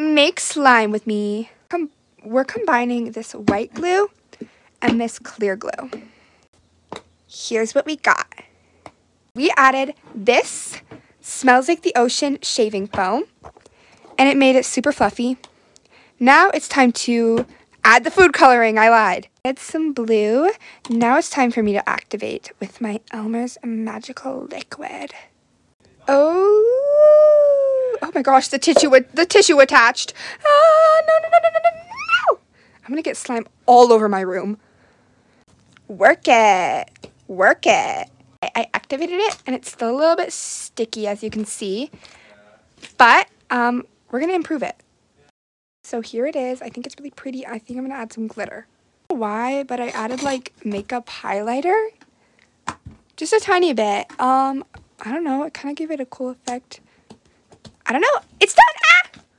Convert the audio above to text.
Make slime with me. Com we're combining this white glue and this clear glue. Here's what we got. We added this smells like the ocean shaving foam and it made it super fluffy. Now it's time to add the food coloring. I lied. Add some blue. Now it's time for me to activate with my Elmer's Magical Liquid. Oh, oh my gosh, the tissue, the tissue attached. Ah, no, no, no, no, no, no, no. I'm gonna get slime all over my room. Work it, work it. I, I activated it and it's still a little bit sticky as you can see, but um, we're gonna improve it. So here it is. I think it's really pretty. I think I'm gonna add some glitter. Why, but I added like makeup highlighter. Just a tiny bit. Um, I don't know. It kind of gave it a cool effect. I don't know. It's done!